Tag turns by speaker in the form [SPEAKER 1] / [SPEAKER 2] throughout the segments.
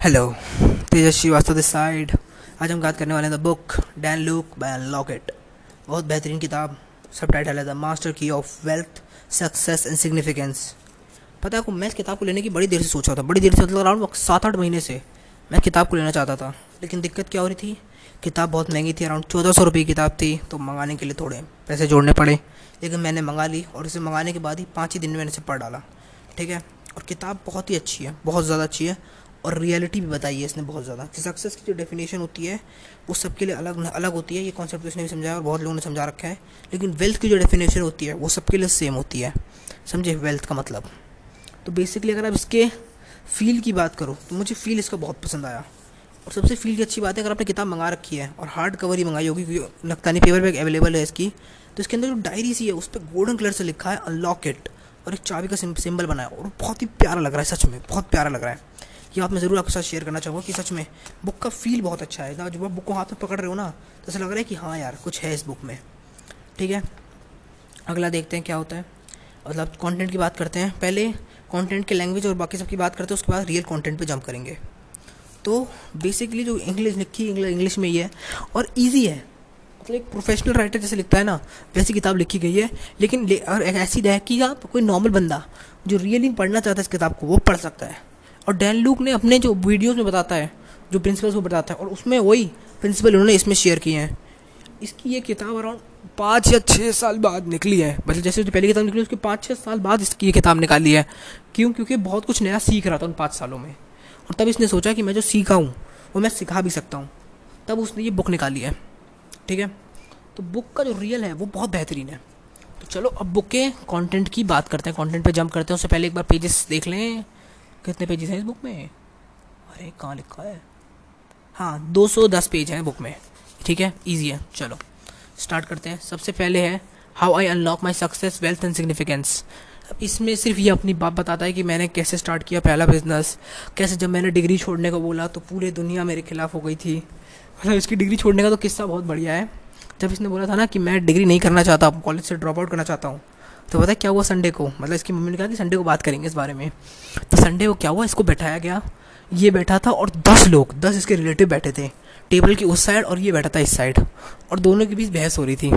[SPEAKER 1] Hello Tejas Shrivastava this side आज हम बात करने वाले हैं the book Dan Lok by locket बहुत बेहतरीन किताब सब टाइटल है the master key of wealth success and significance पता है, आपको मैं इस किताब को लेने की बड़ी देर से सोचा था। बड़ी देर से मतलब अराउंड सात आठ महीने से मैं किताब को लेना चाहता था। लेकिन दिक्कत क्या हो रही थी? किताब बहुत महँगी थी अराउंड चौदह सौ रुपये की किताब थी तो मंगाने के लिए थोड़े पैसे जोड़ने पड़े। लेकिन मैंने मंगा ली और इसे मंगाने के बाद ही पाँच ही दिन में मैंने इसे पढ़ डाला। ठीक है? और किताब बहुत ही अच्छी है, बहुत ज़्यादा अच्छी है। और रियलिटी भी बताई है इसने बहुत ज़्यादा। कि सक्सेस की जो डेफिनेशन होती है, वो सबके लिए अलग अलग होती है। ये कॉन्सेप्ट तो इसने भी समझाया और बहुत लोगों ने समझा रखा है। लेकिन वेल्थ की जो डेफिनेशन होती है, वो सबके लिए सेम होती है। समझे? वेल्थ का मतलब। तो बेसिकली अगर आप इसके फील की बात करो तो मुझे फील इसका बहुत पसंद आया। और सबसे फील की अच्छी बात है, अगर आपने किताब मंगा रखी है और हार्ड कवर ही मंगाई होगी, क्योंकि नहीं पेपर बैग अवेलेबल है इसकी तो इसके अंदर जो डायरी सी है, उस पर गोल्डन कलर से लिखा है अनलॉक इट और एक चाबी का सिंबल बनाया और बहुत ही प्यारा लग रहा है, सच में, बहुत प्यारा लग रहा है। ये आप मैं ज़रूर आपके साथ शेयर करना चाहूँगा कि सच में बुक का फील बहुत अच्छा है। जब आप बुक को हाथ में पकड़ रहे हो ना तो ऐसा लग रहा है कि हाँ यार, कुछ है इस बुक में। ठीक है? अगला देखते हैं क्या होता है। मतलब कंटेंट की बात करते हैं। पहले कंटेंट के लैंग्वेज और बाकी सब की बात करते हैं, उसके बाद रियल कंटेंट पे जंप करेंगे। तो बेसिकली जो इंग्लिश लिखी इंग्लिश में ही है, और ईजी है। मतलब एक प्रोफेशनल राइटर जैसे लिखता है ना, वैसी किताब लिखी गई है। लेकिन और ऐसी कि आप कोई नॉर्मल बंदा, जो रियली पढ़ना चाहता है इस किताब को, वो पढ़ सकता है। और डैन लूक ने अपने जो वीडियोज़ में बताता है, जो प्रिंसिपल्स वो बताता है, और उसमें वही प्रिंसिपल उन्होंने इसमें शेयर किए हैं। इसकी ये किताब अराउंड पाँच या छः साल बाद निकली है। मतलब जैसे जो पहली किताब निकली, उसके पाँच छः साल बाद इसकी ये किताब निकाली है। क्यों? क्योंकि बहुत कुछ नया सीख रहा था उन पाँच सालों में। और तब इसने सोचा कि मैं जो सीखा हूँ वो मैं सिखा भी सकता हूँ। तब उसने ये बुक निकाली है। ठीक है? तो बुक का जो रियल है, वो बहुत बेहतरीन है। तो चलो, अब बुक के कंटेंट की बात करते हैं। कंटेंट पे जंप करते हैं। उससे पहले एक बार पेजेस देख लें। कितने पेजेस हैं इस बुक में? अरे, कहाँ लिखा है? हाँ 210 पेज हैं बुक में। ठीक है? इजी है। चलो। स्टार्ट करते हैं। सबसे पहले है how I unlock my success wealth and significance अब इसमें सिर्फ़ ये अपनी बात बताता है कि मैंने कैसे स्टार्ट किया पहला बिज़नेस कैसे जब मैंने डिग्री छोड़ने को बोला तो पूरी दुनिया मेरे खिलाफ हो गई थी। मतलब इसकी डिग्री छोड़ने का तो किस्सा बहुत बढ़िया है। जब इसने बोला था ना कि मैं डिग्री नहीं करना चाहता कॉलेज से ड्रॉप आउट करना चाहता हूँ तो पता क्या हुआ संडे को? मतलब इसकी मम्मी ने कहा कि संडे को बात करेंगे इस बारे में। तो संडे को क्या हुआ? इसको बैठाया गया। ये बैठा था और दस लोग, दस इसके रिलेटिव बैठे थे। टेबल की उस साइड और ये बैठा था इस साइड और दोनों के बीच बहस हो रही थी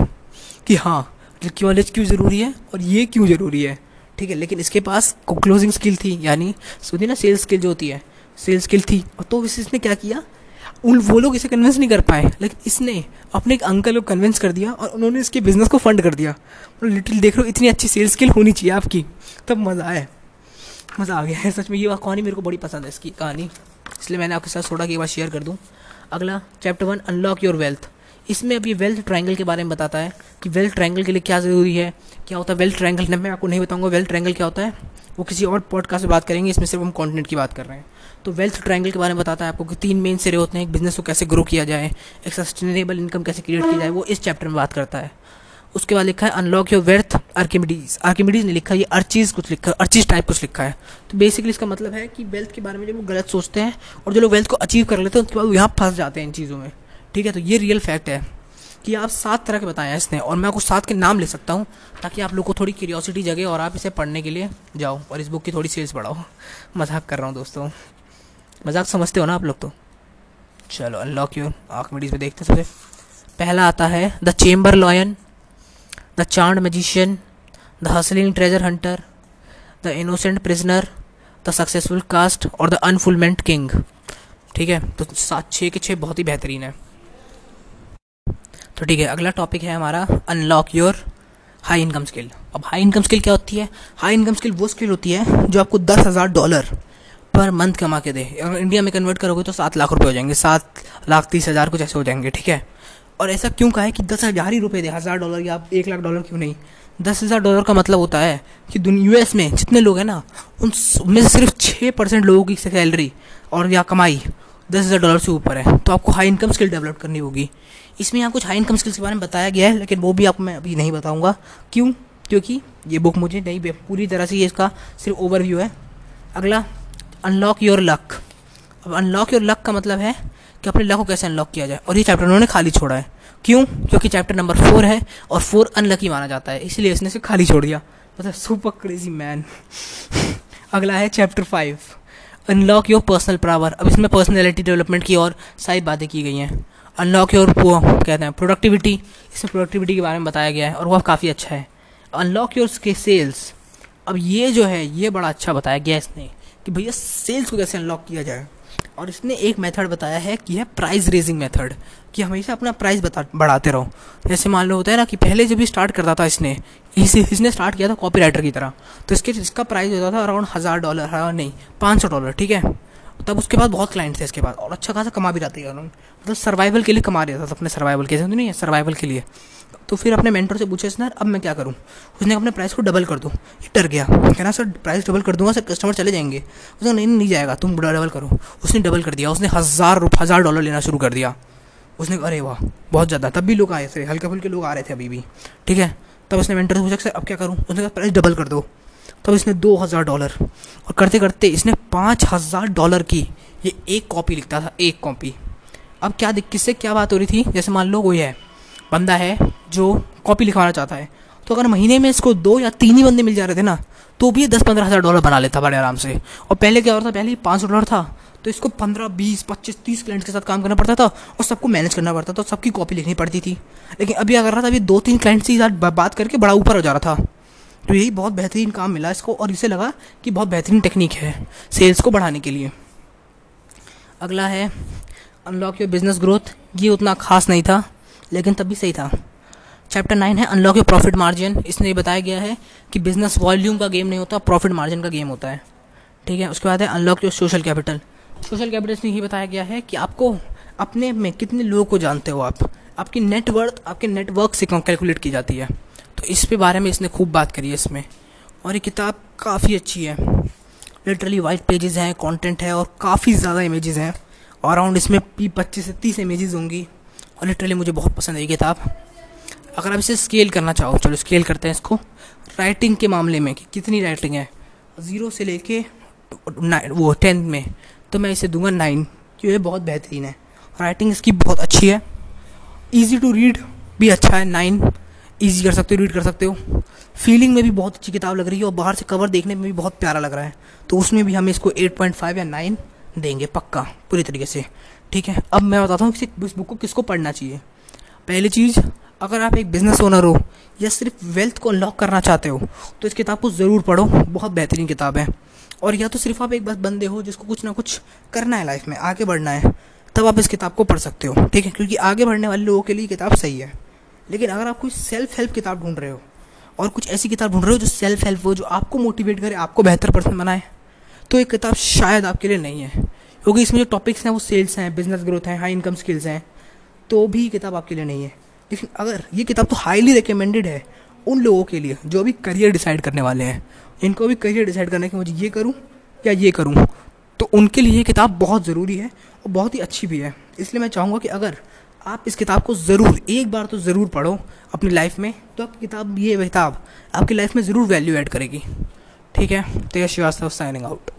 [SPEAKER 1] कि हाँ कॉलेज क्यों ज़रूरी है और ये क्यों ज़रूरी है? ठीक है, लेकिन इसके पास क्लोजिंग स्किल थी, यानी सुधी ना सेल्स स्किल जो होती है सेल्स स्किल थी। और तो इसने क्या किया? उन वो लोग इसे कन्विंस नहीं कर पाए। लेकिन इसने अपने एक अंकल को कन्विंस कर दिया और उन्होंने इसके बिज़नेस को फंड कर दिया। लिटिल देख लो इतनी अच्छी सेल्स स्किल होनी चाहिए आपकी। तब मज़ा आया। मज़ा आ गया है, सच में ये कहानी मेरे को बड़ी पसंद है इसकी कहानी। इसलिए मैंने आपके साथ थोड़ा कि बार शेयर कर दूँ। अगला chapter one unlock your wealth इसमें अभी वेल्थ ट्रायंगल के बारे में बताता है कि वेल्थ ट्रायंगल के लिए क्या ज़रूरी है, क्या होता है वेल्थ ट्रायंगल मैं आपको नहीं बताऊँगा वेल्थ ट्रायंगल क्या होता है। वो किसी और पॉडकास्ट में बात करेंगे, इसमें सिर्फ़ हम कंटेंट की बात कर रहे हैं। तो वेल्थ ट्रायंगल के बारे में बताता है आपको कि तीन मेन सिरे होते हैं, एक बिज़नेस को कैसे ग्रो किया जाए, एक सस्टेनेबल इनकम कैसे क्रिएट की जाए, वो इस चैप्टर में बात करता है। उसके बाद लिखा है unlock your wealth Archimedes Archimedes ने लिखा है ये अर्चीज कुछ लिखा है अर्चीज टाइप कुछ लिखा है। तो बेसिकली इसका मतलब है कि वेल्थ के बारे में जब वो गलत सोचते हैं, और जो लोग वेल्थ को अचीव कर लेते हैं, उसके बाद वो यहाँ फंस जाते हैं इन चीज़ों में। ठीक है तो ये रियल फैक्ट है। कि आप सात तरह के बताए हैं इसने, और मैं आपको सात के नाम ले सकता हूँ, ताकि आप लोग को थोड़ी क्यूरियोसिटी जगे और आप इसे पढ़ने के लिए जाओ, और इस बुक की थोड़ी सेल्स बढ़ाओ। मज़ाक कर रहा हूँ दोस्तों। मज़ाक समझते हो ना आप लोग तो? चलो अनलॉक यू आर्कमिडीज में देखते सबसे। पहला आता है the chameleon the chained magician the hustling treasure hunter the innocent prisoner the successful cast और द अनफुलमेंट किंग ठीक है? तो सात छः के छः बहुत ही बेहतरीन है। तो ठीक है, अगला टॉपिक है हमारा unlock your high income skill अब हाई इनकम स्किल क्या होती है? हाई इनकम स्किल वो स्किल होती है जो आपको दस हज़ार डॉलर पर मंथ कमा के दे। अगर इंडिया में कन्वर्ट करोगे तो सात लाख रुपए हो जाएँगे, सात लाख तीस हज़ार कुछ ऐसे हो जाएँगे, ठीक है? और ऐसा क्यों कहा है कि दस हज़ार ही रुपये दे, हज़ार डॉलर या आप एक लाख डॉलर क्यों नहीं? दस हज़ार डॉलर का मतलब होता है कि यू एस में जितने लोग हैं ना, उन में सिर्फ़ छः परसेंट लोगों की सैलरी और या कमाई दस हज़ार डॉलर से ऊपर है तो आपको हाई इनकम स्किल डेवलप करनी होगी। इसमें यहाँ कुछ हाई इनकम स्किल्स के बारे में बताया गया है, लेकिन वो भी आपको मैं अभी नहीं बताऊँगा। क्यों? क्योंकि ये बुक मुझे नहीं पूरी तरह से ये इसका सिर्फ़ ओवरव्यू है। अगला अनलॉक योर लक अब अनलॉक योर लक का मतलब है कि अपने लक को कैसे अनलॉक किया जाए, और ये चैप्टर उन्होंने खाली छोड़ा है। क्यों? क्योंकि चैप्टर नंबर फोर है, और फोर अनलकी माना जाता है, इसलिए इसने सिर्फ़ खाली छोड़ दिया। मतलब सुपर क्रेजी मैन अगला है chapter five unlock your personal power अब इसमें पर्सनैलिटी डेवलपमेंट की और सारी बातें की गई हैं। अनलॉक योर वो कहते हैं प्रोडक्टिविटी इसमें प्रोडक्टिविटी के बारे में बताया गया है और वह काफ़ी अच्छा है। अनलॉक योर के सेल्स अब ये जो है, ये बड़ा अच्छा बताया गया इसने कि भैया सेल्स को कैसे अनलॉक किया जाए। और इसने एक मेथड बताया है कि है प्राइस रेजिंग मेथड कि हमेशा अपना प्राइस बता, बढ़ाते रहो। जैसे मान लो होता है ना कि पहले जब भी स्टार्ट करता था इसने, इस, इसने स्टार्ट किया था कॉपी राइटर की तरह तो इसके इसका प्राइस होता था अराउंड हज़ार डॉलर नहीं, पाँच सौ डॉलर ठीक है? तब उसके बाद बहुत क्लाइंट थे इसके बाद। और अच्छा खासा कमा भी रहते थे मतलब सर्वाइवल के लिए कमा रहा था अपने सर्वाइवल के नहीं है? सर्वाइवल के लिए। तो फिर अपने मेंटर से पूछे, सर, अब मैं क्या करूँ? उसने अपने प्राइस को डबल कर दो। ये डर गया। कहना सर प्राइस डबल कर दूँगा, सर कस्टमर चले जाएँगे। उसने नहीं नहीं जाएगा, तुम डबल करो। उसने डबल कर दिया। उसने हज़ार हज़ार डॉलर लेना शुरू कर दिया। उसने अरे वाह, बहुत ज़्यादा। तब भी लोग आए थे हल्के फुल्के लोग आ रहे थे अभी भी। ठीक है? तब उसने मेंटर से पूछा, सर, अब क्या करूँ? उसने कहा प्राइस डबल कर दो। तब इसने दो हज़ार डॉलर। और करते करते इसने पाँच हज़ार डॉलर की। ये एक कॉपी लिखता था, एक कॉपी। अब क्या किससे क्या बात हो रही थी? जैसे मान लो कोई है, बंदा है जो कॉपी लिखवाना चाहता है। तो अगर महीने में इसको दो या तीन ही बंदे मिल जा रहे थे ना तो भी दस पंद्रह हज़ार डॉलर बना लेता बड़े आराम से। और पहले क्या हो रहा था? पहले ही पाँच सौ डॉलर था तो इसको पंद्रह, बीस, पच्चीस, तीस क्लाइंट्स के साथ काम करना पड़ता था और सबको मैनेज करना पड़ता था, सबकी कॉपी लिखनी पड़ती थी। लेकिन अभी अगर रहा था? अभी दो तीन क्लाइंट्स के साथ बात करके बड़ा ऊपर हो जा रहा था। तो यही बहुत बेहतरीन काम मिला इसको और इसे लगा कि बहुत बेहतरीन टेक्निक है सेल्स को बढ़ाने के लिए। अगला है अनलॉक योर बिज़नेस ग्रोथ ये उतना खास नहीं था, लेकिन तब भी सही था। चैप्टर नाइन है अनलॉक योर प्रॉफिट मार्जिन इसने ये बताया गया है कि बिज़नेस वॉल्यूम का गेम नहीं होता प्रॉफिट मार्जिन का गेम होता है। ठीक है, उसके बाद है unlock your social capital social capital इसमें ये बताया गया है कि आपको अपने में कितने लोगों को जानते हो आप? आपकी नेटवर्थ आपके नेटवर्क से कैलकुलेट की जाती है। तो इस पे बारे में इसने खूब बात करी है इसमें। और ये किताब काफ़ी अच्छी है। लिटरली वाइट पेजेस हैं कंटेंट है और काफ़ी ज़्यादा इमेजेस हैं। और अराउंड इसमें भी पच्चीस से तीस इमेजेस होंगी। और लिटरली मुझे बहुत पसंद है ये किताब। अगर आप इसे स्केल करना चाहो, चलो स्केल करते हैं इसको। राइटिंग के मामले में कि कितनी राइटिंग है? ज़ीरो से लेके वो टेंथ में। तो मैं इसे दूँगा नाइन क्योंकि बहुत बेहतरीन है। राइटिंग इसकी बहुत अच्छी है। ईजी टू रीड भी अच्छा है नाइन ईजी कर सकते हो रीड कर सकते हो। फीलिंग में भी बहुत अच्छी किताब लग रही है और बाहर से कवर देखने में भी बहुत प्यारा लग रहा है। तो उसमें भी हम इसको एट पॉइंट फाइव या नाइन देंगे पक्का, पूरी तरीके से। ठीक है? अब मैं बताता हूँ कि इस बुक को किसको पढ़ना चाहिए। पहली चीज़, अगर आप एक बिज़नेस ओनर हो या सिर्फ़ वेल्थ को अनलॉक करना चाहते हो तो इस किताब को ज़रूर पढ़ो। बहुत बेहतरीन किताब है। और या तो सिर्फ़ आप एक बस बंदे हो जिसको कुछ ना कुछ करना है लाइफ में, आगे बढ़ना है, तब आप इस किताब को पढ़ सकते हो। ठीक है? क्योंकि आगे बढ़ने वाले लोगों के लिए किताब सही है। लेकिन अगर आप कोई सेल्फ हेल्प किताब ढूंढ रहे हो, और कुछ ऐसी किताब ढूंढ रहे हो जो सेल्फ हेल्प हो, जो आपको मोटिवेट करे, आपको बेहतर पर्सन बनाए तो ये किताब शायद आपके लिए नहीं है। क्योंकि इसमें जो टॉपिक्स हैं, वो सेल्स हैं बिज़नेस ग्रोथ हैं हाई इनकम स्किल्स हैं तो भी किताब आपके लिए नहीं है। लेकिन अगर ये किताब तो हाईली रिकमेंडेड है उन लोगों के लिए, जो भी करियर डिसाइड करने वाले हैं। इनको भी करियर डिसाइड करने के मुझे ये करूँ या ये करूँ तो उनके लिए ये किताब बहुत ज़रूरी है और बहुत ही अच्छी भी है। इसलिए मैं चाहूँगा कि अगर आप इस किताब को ज़रूर, एक बार तो ज़रूर पढ़ो अपनी लाइफ में तो आप किताब ये किताब आपकी लाइफ में ज़रूर वैल्यू ऐड करेगी। ठीक है? तेज श्रीवास्तव साइनिंग आउट